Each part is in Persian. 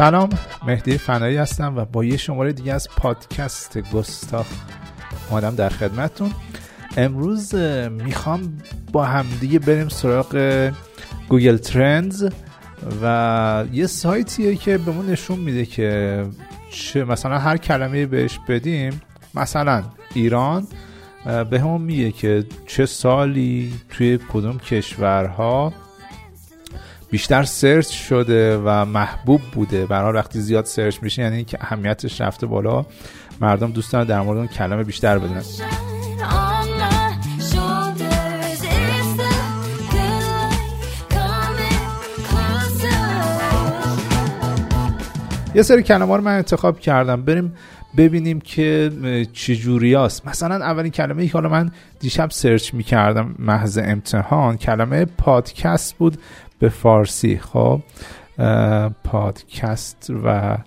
سلام مهدی فنایی هستم و با یه شماره دیگه از پادکست گستاخ اومدم در خدمتتون. امروز می‌خوام با همدیگه بریم سراغ گوگل ترندز و یه سایتیه که بهمون نشون میده که چه مثلا هر کلمه بهش بدیم مثلا ایران به همون میگه که چه سالی توی کدوم کشورها بیشتر search شده و محبوب بوده. برای وقتی زیاد search میشه یعنی که اهمیتش رفته بالا. مردم دوست دارن در مورد اون کلمه بیشتر بدونن. یه سری کلمه رو من انتخاب کردم. بریم ببینیم که چجوری هست. مثلا اولین کلمه ای که حالا من دیشب search می‌کردم محض امتحان کلمه پادکست بود. به فارسی. خب پادکست و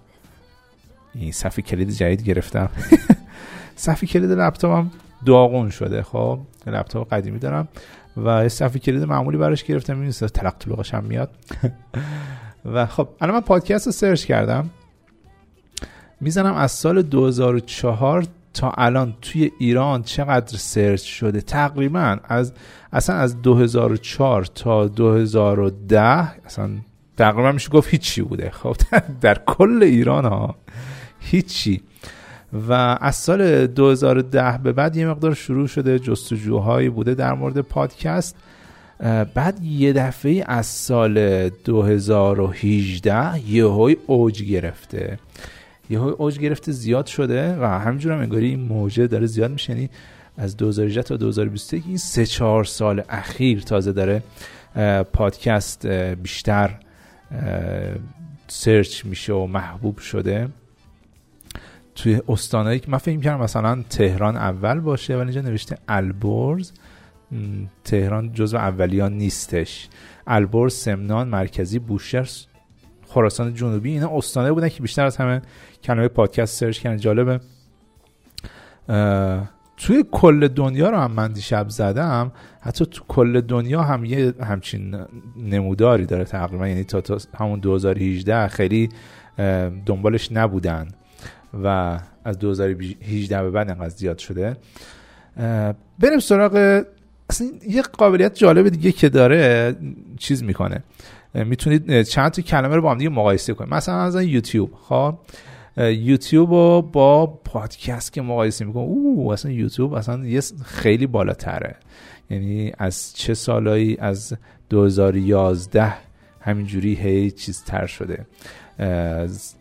این صفحه کلید جدید گرفتم. صفحه کلید لپتاپم داغون شده. خب لپتاپ قدیمی دارم و صفحه کلید معمولی براش گرفتم. این تلق طلقش هم میاد. و خب الان من پادکست رو search کردم. می‌زنم از سال 2004 تا الان توی ایران چقدر search شده؟ تقریبا از اصلا از 2004 تا 2010 اصلا تقریبا میشه گفت هیچی بوده. خب در کل ایران ها هیچی. و از سال 2010 به بعد یه مقدار شروع شده جستجوهایی بوده در مورد پادکست. بعد یه دفعه از سال 2018 یه های اوج گرفته. یه های اوج گرفته زیاد شده و همینجور هم انگاری این موجه داره زیاد میشه. یعنی از 2018 تا 2021 این سه چهار سال اخیر تازه داره پادکست بیشتر سرچ میشه و محبوب شده. توی استانایی که من فکر می‌کنم مثلا تهران اول باشه ولی اینجا نوشته البرز. تهران جزو اولیان نیستش. البرز سمنان مرکزی بوشهر خراسان جنوبی اینا استانه بودن که بیشتر از همه کلمه پادکست سرچ کردن جالبه. توی کل دنیا رو هم من دیشب زدم حتی تو کل دنیا هم یه همچین نموداری داره تقریبا یعنی تا, تا همون 2018 خیلی دنبالش نبودن و از 2018 به بعد انقدر زیاد شده. بریم سراغ اصلا یه قابلیت جالب دیگه که داره چیز می‌کنه. می‌تونید چند تا کلمه رو با هم دیگه مقایسه کنید. مثلا از یوتیوب خب؟ یوتیوب رو با پادکست که مقایسه می‌کنم او اصلا یوتیوب اصلا یه خیلی بالاتره. یعنی از چه سالایی؟ از 2011 همینجوری هی چیز تر شده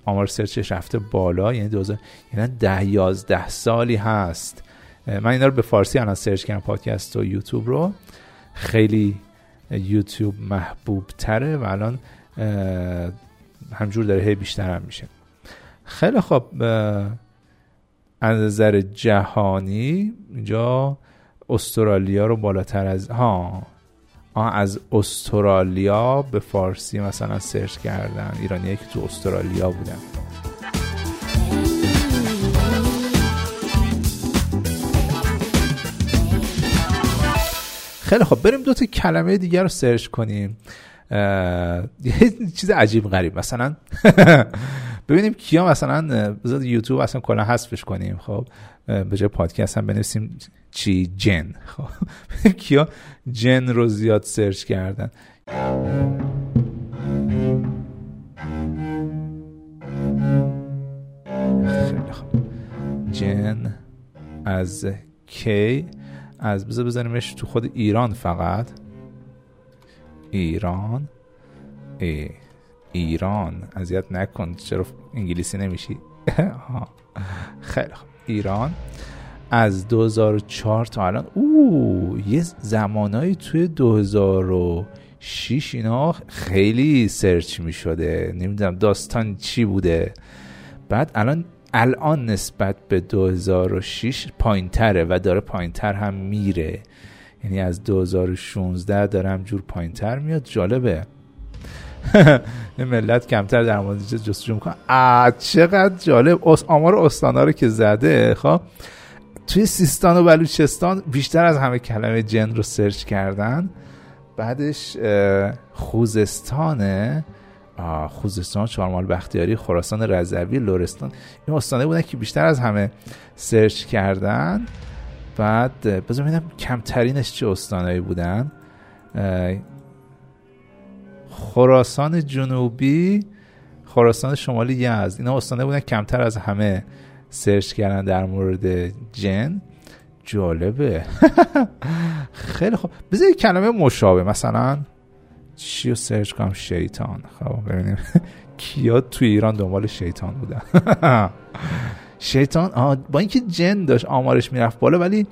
آمار سرچش رفته بالا یعنی 2000 یعنی ده یازده سالی هست. من اینا رو به فارسی الان سرچ کردم پادکست و یوتیوب رو. خیلی یوتیوب محبوب تره و الان همجور داره هی بیشتر هم میشه. خیلی خب از نظر جهانی اینجا استرالیا رو بالاتر از ها از استرالیا به فارسی مثلا سرچ کردن ایرانی که تو استرالیا بودن. خیلی خب بریم دو تا کلمه دیگر رو سرچ کنیم. یه چیز عجیب غریب مثلا ببینیم کیا مثلا بذار یوتیوب اصلا کلا حذفش کنیم. خب به جای پادکست هم بنویسیم چی؟ جن. خب کیا جن رو زیاد سرچ کردن. خیلی خوب جن از کی؟ از بذار بزنیمش تو خود ایران فقط. ایران. ای ایران. اذیت نکن. چرا انگلیسی نمیشی؟ خیلی خوب. ایران. از 2004 تا الان. او یه زمانایی توی 2006 اینا خیلی سرچ می شده نمی‌دونم داستان چی بوده. بعد الان الان نسبت به 2006 پایینتره و داره پایینتر هم میره. یعنی از 2016 داره هم جور پایینتر میاد. جالبه. ملت کمتر در مورد جستجو می‌کنن چقدر جالب. آمار استانا رو که زده خب توی سیستان و بلوچستان بیشتر از همه کلمه جن رو سرچ کردن. بعدش خوزستانه. خوزستان چهارمال بختیاری خراسان رضوی لورستان این استانه بودن که بیشتر از همه سرچ کردن. بعد بذار ببینم کمترینش چه استانهایی بودن. خراسان جنوبی خراسان شمالی یزد. اینا استانه بودن کمتر از همه سرچ کردن در مورد جن. جالبه. خیلی خوب. بذار کلمه مشابه مثلا چی رو search کنم؟ شیطان. خب ببینیم. کیا تو ایران دنبال شیطان بودن؟ شیطان با اینکه جن داشت آمارش می‌رفت بالا ولی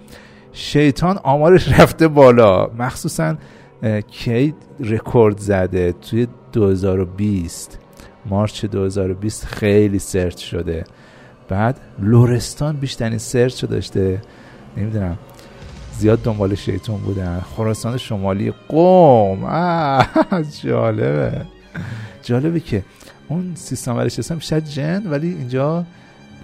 شیطان آمارش رفته بالا. مخصوصا کی رکورد زده توی 2020 March 2020 خیلی search شده. بعد لرستان بیشترین search داشته. نمی‌دونم. زیاد دنبال شیطان بودن خراسان شمالی قوم. جالبه. جالبه که اون سیستم بلوچستان بیشتر جن ولی اینجا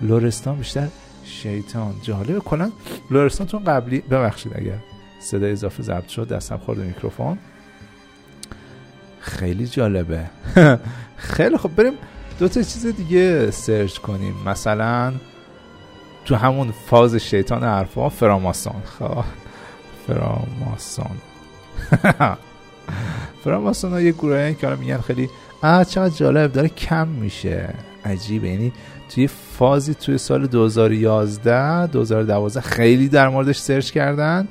لورستان بیشتر شیطان. جالبه کلا لورستان تو قبلی ببخشید اگر صدای اضافه ضبط شد دستم خورد میکروفون. خیلی جالبه. خیلی خب بریم دو تا چیز دیگه سرچ کنیم. مثلا تو همون فاز شیطان حرفا فراماسون. خب. فراماسون. فراماسون ها یه گروه که میگن خیلی آه چقدر جالب داره کم میشه. عجیبه. یعنی توی فازی توی سال 2011 2012 خیلی در موردش سرچ کردن.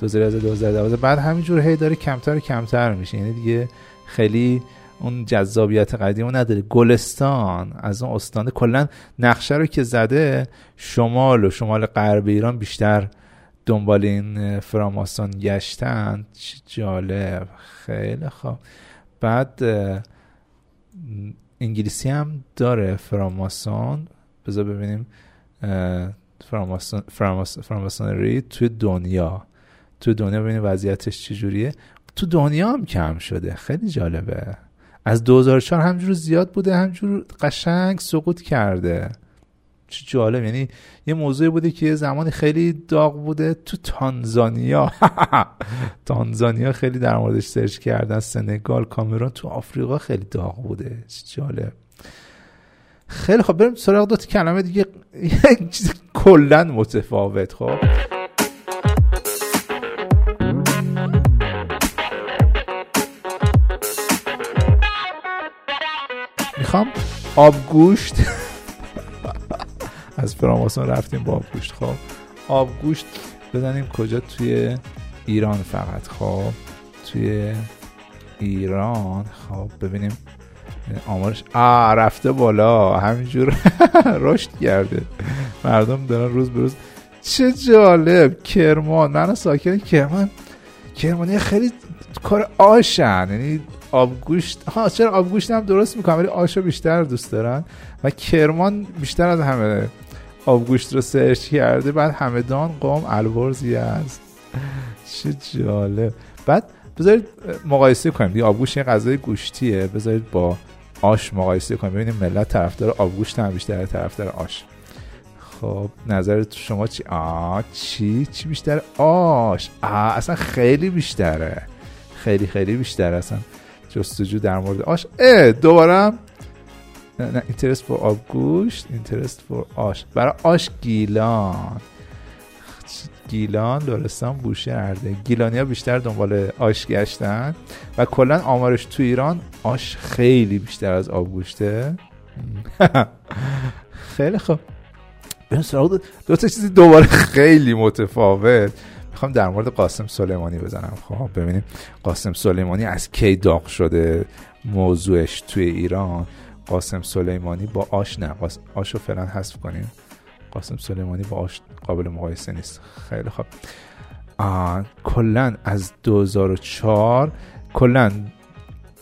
2011 2012 بعد همینجور هی داره کمتر کمتر میشه. یعنی دیگه خیلی اون جذابیت قدیم نداره. گلستان از اون استان کلا نقشه رو که زده شمال و شمال غرب ایران بیشتر دنبال این فراماسون گشتن. جالب. خیلی خوب. بعد انگلیسی هم داره فراماسون. بذار ببینیم فراماسون فراماسونری توی دنیا. توی دنیا ببینیم وضعیتش چجوریه. تو دنیا هم کم شده. خیلی جالبه. از 2004 همجور زیاد بوده همجور قشنگ سقوط کرده. چه جالب. یعنی یه موضوعی بوده که یه زمانی خیلی داغ بوده تو تانزانیا. تانزانیا خیلی در موردش سرچ کردن. سنگال کامرون تو آفریقا خیلی داغ بوده. چه جالب. خیلی خب بریم سراغ دو کلمه دیگه. چیز کلا متفاوت خب. می‌خوام آبگوشت. از فراماسون رفتیم با آبگوشت خب آبگوشت بزنیم کجا؟ توی ایران فقط. خب توی ایران. خب ببینیم. آمارش آ رفته بالا. همینجور. رشد کرده. مردم دارن روز به روز چه جالب. کرمان. من ساکن کرمان. کرمانی خیلی کار آشن. یعنی آبگوشت ها چرا آبگوشت هم درست می‌کنم ولی آشو بیشتر دوست دارن. و کرمان بیشتر از همه. آبگوشت رو سرچ کرده بعد همدان قوم البرز است چه جالب. بعد بذارید مقایسه کنیم. دیگه آبگوشت یه غذای گوشتیه. بذارید با آش مقایسه کنیم. ببینیم ملت طرفدار آبگوشت هم بیشتر طرفدار آش. خب نظرت شما چی؟ آ چی؟ چی بیشتر؟ آش. آ اصلا خیلی بیشتره. خیلی خیلی بیشتر اصلا. جستجو در مورد آش. اه دوباره نه اینترست فور آب گوشت اینترست فور آش. برای آش گیلان. گیلان لرستان بوشه ارده. گیلانی ها بیشتر دنبال آش گشتن و کلا آمارش تو ایران آش خیلی بیشتر از آب گوشته خیلی خوب. بریم سراغ دو تا چیزی دوباره خیلی متفاوت. می‌خوام در مورد قاسم سلیمانی بزنم. خب ببینیم. قاسم سلیمانی از کی داغ شده موضوعش توی ایران؟ قاسم سلیمانی با آش نه. آش رو فعلا حذف کنیم. قاسم سلیمانی با آش قابل مقایسه نیست. خیلی خوب. کلا از 2004 کلا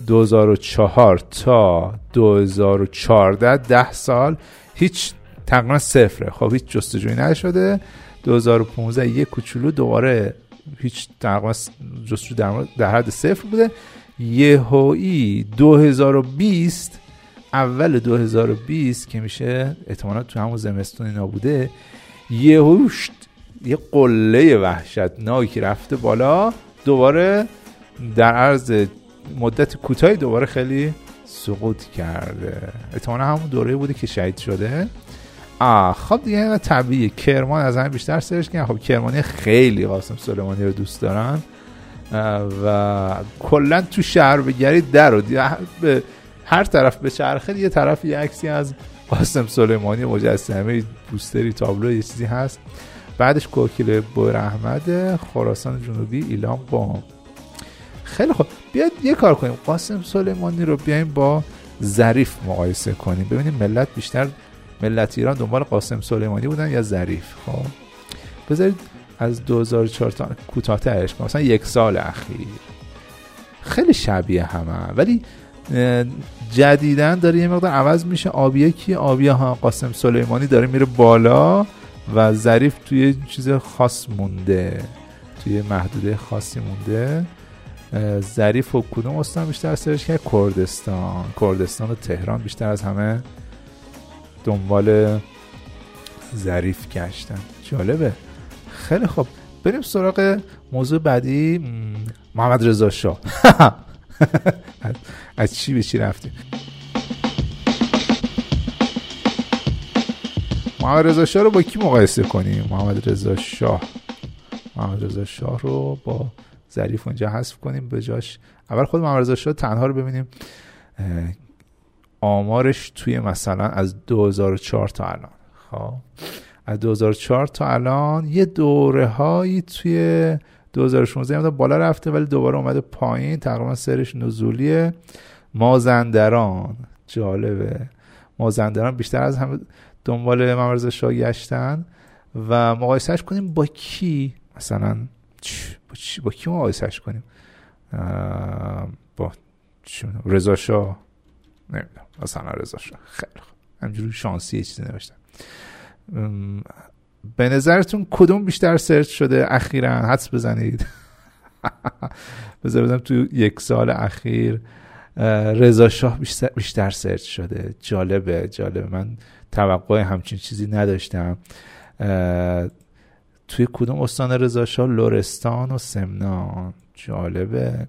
2004 تا 2014 ده سال. هیچ تقریبا صفره. خب هیچ جستجویی نشده. 2015 یه کوچولو دوباره هیچ تقریبا جستجو در, در حد صفر بوده. یهویی 2020 اول 2020 که میشه احتمالا تو همون زمستون اینا بوده یهوشت یه قله وحشتناکی رفته بالا. دوباره در عرض مدت کوتاهی دوباره خیلی سقوط کرده. احتمالا همون دوره بوده که شهید شده. آه خب دیگه طبیعیه. کرمان از همه بیشتر سرش کردن خب کرمانی خیلی قاسم سلیمانی رو دوست دارن. و کلا تو شهر بگری در و به هر طرف به چرخه یه طرف یه عکسی از قاسم سلیمانی مجسمه بوستری تابلو یه چیزی هست. بعدش کوکیل بویر احمد خراسان جنوبی ایلام بام خیلی خوب. بیاد یه کار کنیم. قاسم سلیمانی رو بیایم با ظریف مقایسه کنیم. ببینیم ملت بیشتر ملت ایران دنبال قاسم سلیمانی بودن یا ظریف. خب. بذارید از 2004 تا کوتاه‌ترش مثلا یک سال اخیر. خیلی شبیه همه. ولی جدیدن داره یه مقدار عوض میشه. آبیه کی؟ آبیه ها. قاسم سلیمانی داره میره بالا و ظریف توی چیز خاص مونده. توی محدوده خاصی مونده. ظریف و کدوم استان بیشتر سرش کرد؟ کردستان. کردستان و تهران بیشتر از همه دنبال ظریف گشتن. جالبه. خیلی خوب. بریم سراغ موضوع بعدی. محمد رضا شاه. از چی به چی رفتیم محمد رضا شاه رو با کی مقایسه کنیم؟ محمد رضا شاه. محمد رضا شاه رو با ظریف اونجا حذف کنیم به جاش. اول خود محمد رضا شاه تنها رو ببینیم. آمارش توی مثلا از 2004 تا الان. خب. از 2004 تا الان یه دوره هایی توی 2016 هم بالا رفته ولی دوباره اومده پایین. تقریبا سرش نزولیه. مازندران. جالبه. مازندران بیشتر از همه دنبال ممرز شاه گشتن و مقایسهش کنیم با کی؟ مثلا با؟ با کی مقایسهش کنیم؟ با رضا شاه. نمی‌دونم. مثلا رضا شاه. خیلی خوب. همجوری شانسی چیزی نوشتم. به نظرتون کدوم بیشتر سرچ شده؟ اخیرا حدس بزنید. بذار تو یک سال اخیر رضا شاه بیشتر, بیشتر سرچ شده. جالبه جالبه. من توقع همچین چیزی نداشتم. توی کدوم استان رضا شاه؟ لورستان و سمنان. جالبه.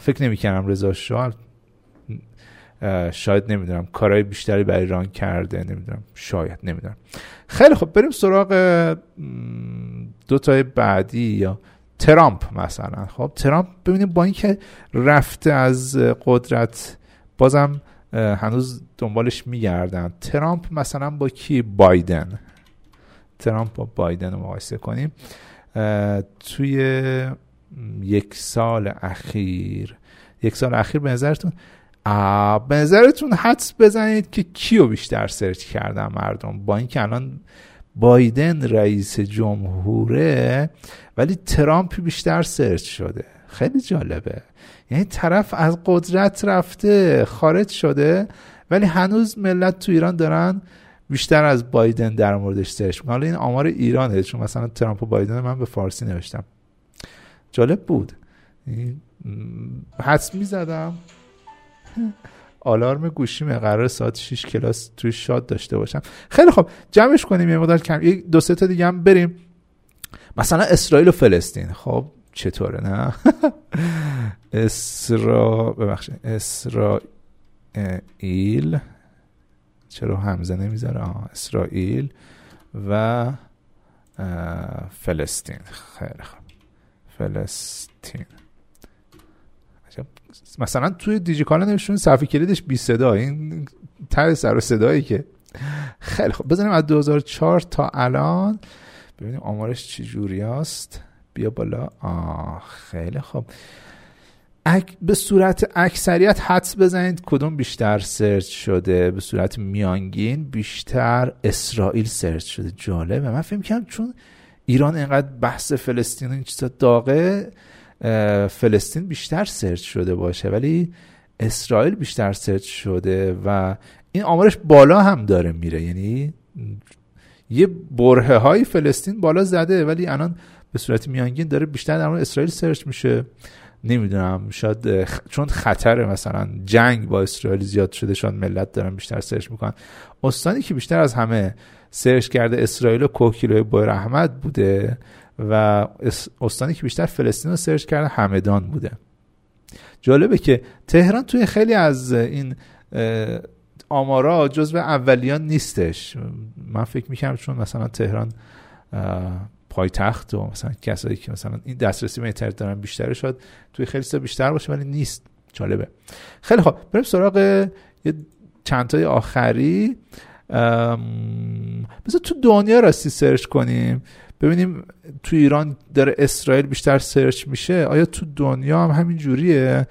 فکر نمی کردم رضا شاه شاید نمی‌دونم. کارهای بیشتری برای ایران کرده نمی‌دونم. شاید نمی‌دونم. خیلی خب بریم سراغ دو تای بعدی یا ترامپ مثلا. خب ترامپ ببینیم با اینکه رفته از قدرت بازم هنوز دنبالش میگردن. ترامپ مثلا با کی؟ بایدن. ترامپ با بایدن رو مقایسه کنیم. توی یک سال اخیر. یک سال اخیر به نظرتون به نظرتون حدس بزنید که کیو بیشتر search کردن مردم؟ با اینکه الان بایدن رئیس جمهوره ولی ترامپ بیشتر search شده. خیلی جالبه. یعنی طرف از قدرت رفته خارج شده ولی هنوز ملت تو ایران دارن بیشتر از بایدن در موردش search می‌کنن. حالا این آمار ایرانه چون مثلا ترامپ و بایدن من به فارسی نوشتم. جالب بود. حدس می‌زدم. آلارم گوشیم قراره ساعت 6 کلاس توی شاد داشته باشم. خیلی خب جمعش کنیم یه مقدار کم یک دو سه تا دیگه هم بریم. مثلا اسرائیل و فلسطین. خب چطوره نه؟ اسرا ببخشید. اسرائیل. چرا همزه نمی‌ذاره؟ اسرائیل و فلسطین. خیلی خب. فلسطین. مثلا توی دیجیکالا نمیشون صفحه کلیدش بی صدا. این تر سر و صدایی که. خیلی خب بزنیم از 2004 تا الان. ببینیم آمارش چی جوری است بیا بالا. آه خیلی خب به صورت اکثریت حدس بزنید کدوم بیشتر search شده. به صورت میانگین بیشتر اسرائیل search شده. جالبه. من فکر کنم چون ایران اینقدر بحث فلسطین این چیزا داغه. فلسطین بیشتر search شده باشه ولی اسرائیل بیشتر search شده و این آمارش بالا هم داره میره. یعنی یه بره های فلسطین بالا زده ولی الان به صورت میانگین داره بیشتر در مورد اسرائیل search میشه. نمی‌دونم شاید چون خطر مثلا جنگ با اسرائیل زیاد شده شاید ملت دارن بیشتر search می‌کنن. استانی که بیشتر از همه search کرده اسرائیل رو کهگیلویه و بویراحمد بوده. و استانی که بیشتر فلسطین رو search کرده همدان بوده. جالبه که تهران توی خیلی از این آمارا جزو اولیان نیستش. من فکر می‌کنم چون مثلا تهران پایتخت و مثلا کسایی که مثلا این دسترسی به اینترنت دارن بیشتر شد توی خیلی سا بیشتر باشه ولی نیست. جالبه. خیلی خوب. بریم سراغ یه چند تای آخری بذار تو دنیا راستی سرچ کنیم. ببینیم تو ایران داره اسرائیل بیشتر search میشه آیا تو دنیا هم همین جوریه؟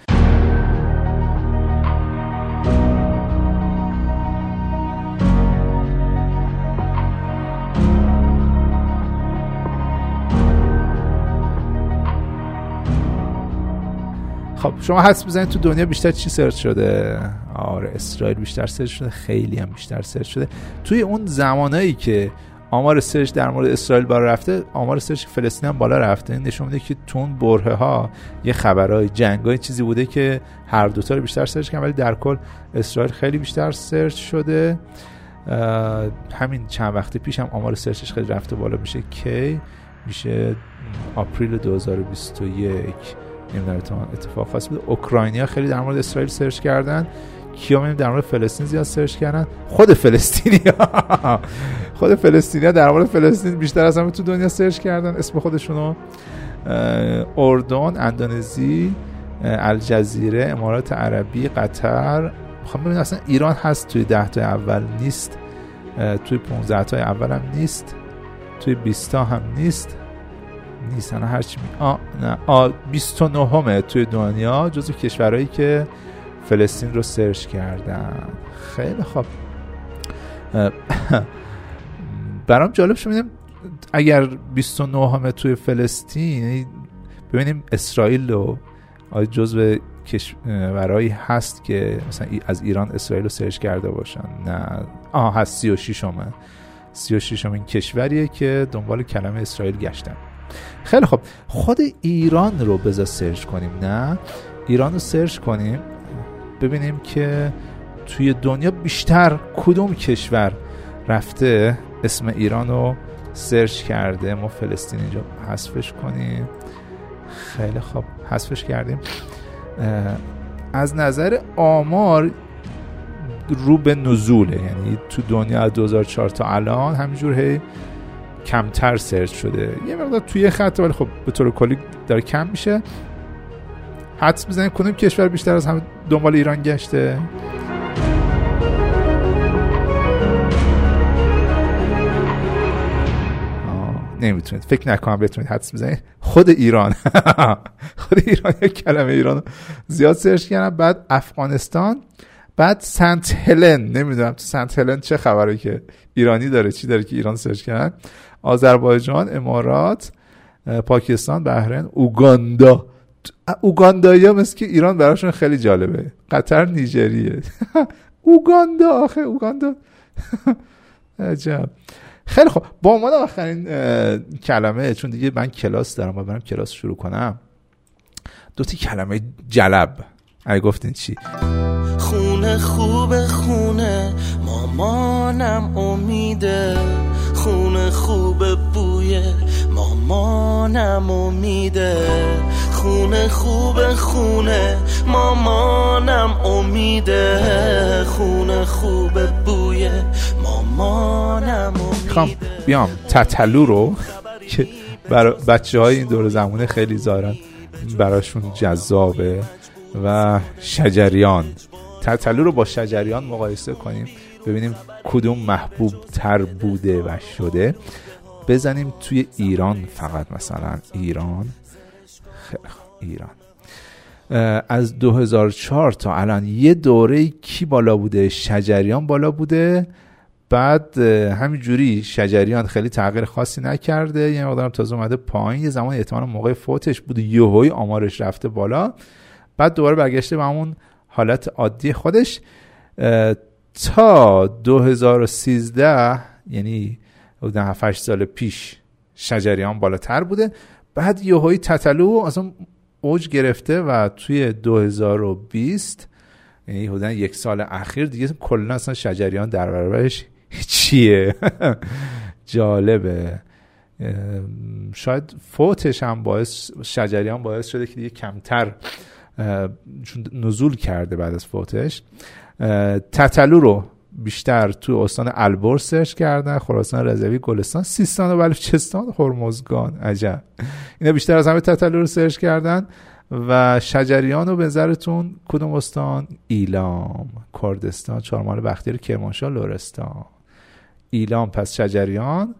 خب شما حدس بزنید تو دنیا بیشتر چی search شده؟ آره اسرائیل بیشتر search شده خیلی هم بیشتر search شده. توی اون زمانایی که آمار search در مورد اسرائیل بالا رفته آمار search فلسطین هم بالا رفته. نشون میده که تو اون برهه ها یه خبرهای جنگای چیزی بوده که هر دوتا رو بیشتر search کردن ولی در کل اسرائیل خیلی بیشتر search شده. همین چند وقت پیش هم آمار search ش خیلی رفته بالا. میشه کی؟ میشه April 2021 نمی‌دونم اتفاق خاص بود اوکراینیا خیلی در مورد اسرائیل search کردن. کیا در مورد فلسطین زیاد سرچ کردن. خود فلسطینیا خود فلسطینیا در مورد فلسطین بیشتر از همه تو دنیا سرچ کردن. اسم خودشونو اردن اندونزی الجزیره امارات عربی قطر. می‌خوام ببینم اصلا ایران هست توی ده تا اول نیست. توی 15 تا اول هم نیست. توی 20 تا هم نیست. نیستن هرچی می آ نه. آ 29 همه توی دنیا جزو کشورهایی که فلسطین رو سرچ کردن. خیلی خوب برام جالب شد. اگر 29 همه توی فلسطین یعنی ببینیم اسرائیل رو آیا جزو کشورهایی هست که مثلا از ایران اسرائیل رو سرچ کرده باشن؟ نه. آه هست. 36 همه. 36 همه این کشوریه که دنبال کلمه اسرائیل گشتن. خیلی خب. خود ایران رو بذار search کنیم. نه. ایران رو search کنیم. ببینیم که توی دنیا بیشتر کدوم کشور رفته؟ اسم ایران رو search کرده. ما فلسطین اینجا حذفش کنیم. خیلی خب حذفش کردیم. از نظر آمار رو به نزوله. یعنی تو دنیا از 2004 تا الان همینجور هی کمتر سرچ شده. یه مقدار توی خط ولی خب به طور کلی داره کم میشه. حدس بزنید کدوم کشور بیشتر از همه دنبال ایران گشته. نمی‌تونید. فکر نکنم بتونید حدس بزنید. خود ایران. خود ایران یک کلمه ایران زیاد سرچ کردن بعد افغانستان. بعد سنت هلن. نمی‌دونم تو سنت هلن چه خبره که ایرانی داره چی داره که ایران سرچ کردن. آذربایجان امارات پاکستان بحرین اوگاندا. اوگاندایی ها مثل که ایران براشون خیلی جالبه. قطر نیجریه. اوگاندا آخه اوگاندا. عجب. خیلی خوب. با عنوان آخرین کلمه چون دیگه من کلاس دارم و برم کلاس شروع کنم. دو تی کلمه جلب. اگه گفتین چی؟ خونه خوب خونه مامانم امیده. خونه خوب بوی مامانم امیده. خونه خوب خونه مامانم امیده. خونه خوب بوی خب بیام تتلو رو که برای بچه های این دور زمونه خیلی زارن. براشون جذابه و شجریان. تتلو رو با شجریان مقایسه کنیم ببینیم کدوم محبوب تر بوده و شده. بزنیم توی ایران فقط مثلا. ایران. ایران. از 2004 تا الان یه دوره کی بالا بوده؟ شجریان بالا بوده. بعد همینجوری شجریان خیلی تغییر خاصی نکرده. یه مقدارم تازه اومده پایین. یه زمان احتمال موقع فوتش بوده یهوی آمارش رفته بالا. بعد دوباره برگشته به همون حالت عادی خودش. تا 2013 یعنی 7 سال پیش شجریان بالاتر بوده. بعد یهویی تتلو اصلا اوج گرفته و توی 2020 یعنی حدودا یک سال اخیر دیگه کلا اصلا شجریان در برابرش چیه؟ جالبه. شاید فوتش هم باعث شجریان باعث شده که دیگه کمتر چون نزول کرده بعد از فوتش. تتلو رو بیشتر تو استان البر سرچ کردن خراسان رضوی گلستان سیستان و بلوچستان هرمزگان. عجب. اینا بیشتر از همه تتلو رو سرچ کردن و شجریان و بنظرتون کدوم استان؟ ایلام کردستان چهارمال بختیار کرمانشاه لورستان ایلام پس شجریان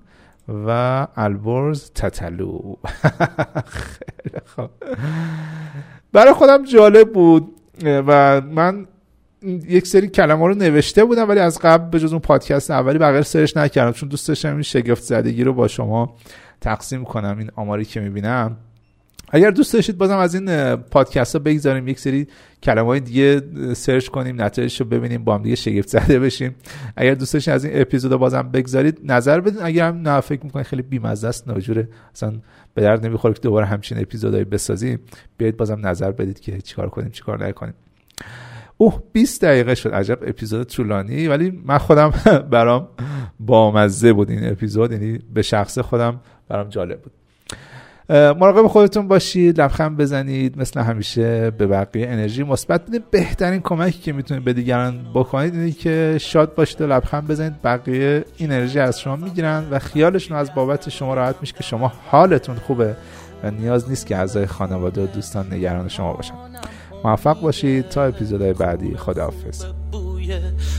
و البرز تتلو. خیلی خوب. برای خودم جالب بود و من یک سری کلمه رو نوشته بودم ولی از قبل به جز اون پادکست اولی بغیر سرش نکردم چون دوست داشتم این شگفت زدگی رو با شما تقسیم کنم این آماری که می‌بینم. اگر دوست داشتید بازم از این پادکست ها بگذاریم یک سری کلمه های دیگه سرچ کنیم نتایجش رو ببینیم با هم دیگه شگفت زده بشیم. اگر دوست داشتید از این اپیزود بازم بگذارید نظر بدین. اگر هم نه فکر می‌کنید خیلی بیمزه است ناجوره اصلا به درد نمی‌خوره که دوباره همچین اپیزودهایی بسازیم. بیایید بازم نظر بدید که چیکار کنیم چیکار نکنیم. اوه 20 دقیقه شد. عجب اپیزود طولانی. ولی من خودم برام بامزه بود این اپیزود. یعنی به شخص خودم برام جالب بود. مراقب خودتون باشید لبخند بزنید مثل همیشه به بقیه انرژی مثبت بدید بهترین کمکی که می‌تونید به دیگران بکنید اینه که شاد باشید و لبخند بزنید. بقیه انرژی از شما می‌گیرن و خیالشون از بابت شما راحت میشه که شما حالتون خوبه و نیاز نیست که اعضای خانواده و دوستان نگران شما باشن. موفق باشید. تا اپیزودهای بعدی. خداحافظ.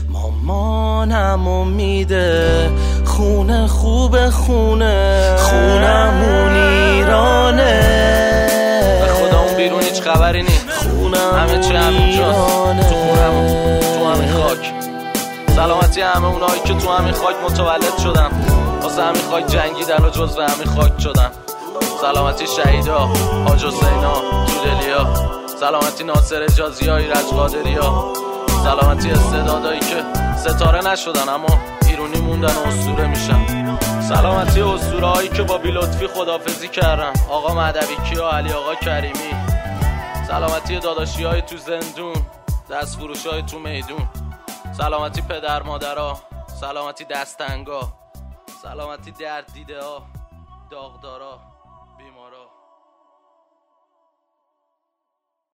مامانم میده. خونه خوب خونه. خونمون ایرانه به خدا اون بیرون هیچ خبری نیست. همه چه همینجاست. تو خونمون تو همین خاک. سلامتی همه اونایی که تو همین خاک متولد شدن. واسه همین خاک جنگیدن و جزو همین خاک شدن. سلامتی شهیدا حاج حسینا دودلیا سلامتی ناصر اجازی های رج ها سلامتی استعدادایی که ستاره نشدن اما ایرونی موندن و اسطوره میشن. سلامتی اسطوره هایی که با بیلطفی خدافزی کردن. آقا مدوی کیا علی آقا کریمی. سلامتی داداشی های تو زندون دست فروش های تو میدون. سلامتی پدر مادرها. سلامتی دستنگا. سلامتی درد دیده ها داغدارا.